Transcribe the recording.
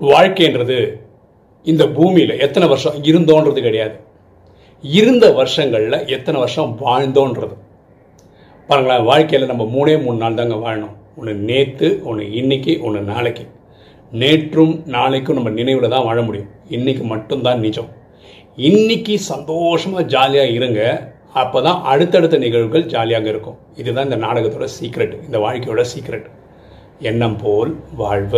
வாழ்க்கைன்றது இந்த பூமியில் எத்தனை வருஷம் இருந்தோன்றது கிடையாது. இருந்த வருஷங்களில் எத்தனை வருஷம் வாழ்ந்தோன்றது. பாருங்களேன் வாழ்க்கையில் நம்ம மூணே மூணு நாள் தாங்க வாழணும். ஒன்று நேற்று ஒன்று இன்னைக்கு ஒன்று நாளைக்கு. நேற்றும் நாளைக்கும் நம்ம நினைவில் தான் வாழ முடியும். இன்னைக்கு மட்டும்தான் நிஜம். இன்னைக்கு சந்தோஷமாக ஜாலியாக இருங்க. அப்போ தான் அடுத்தடுத்த நிகழ்வுகள் ஜாலியாக இருக்கும். இதுதான் இந்த நாடகத்தோட சீக்ரெட் இந்த வாழ்க்கையோட சீக்ரெட் எண்ணம் போல் வாழ்வு.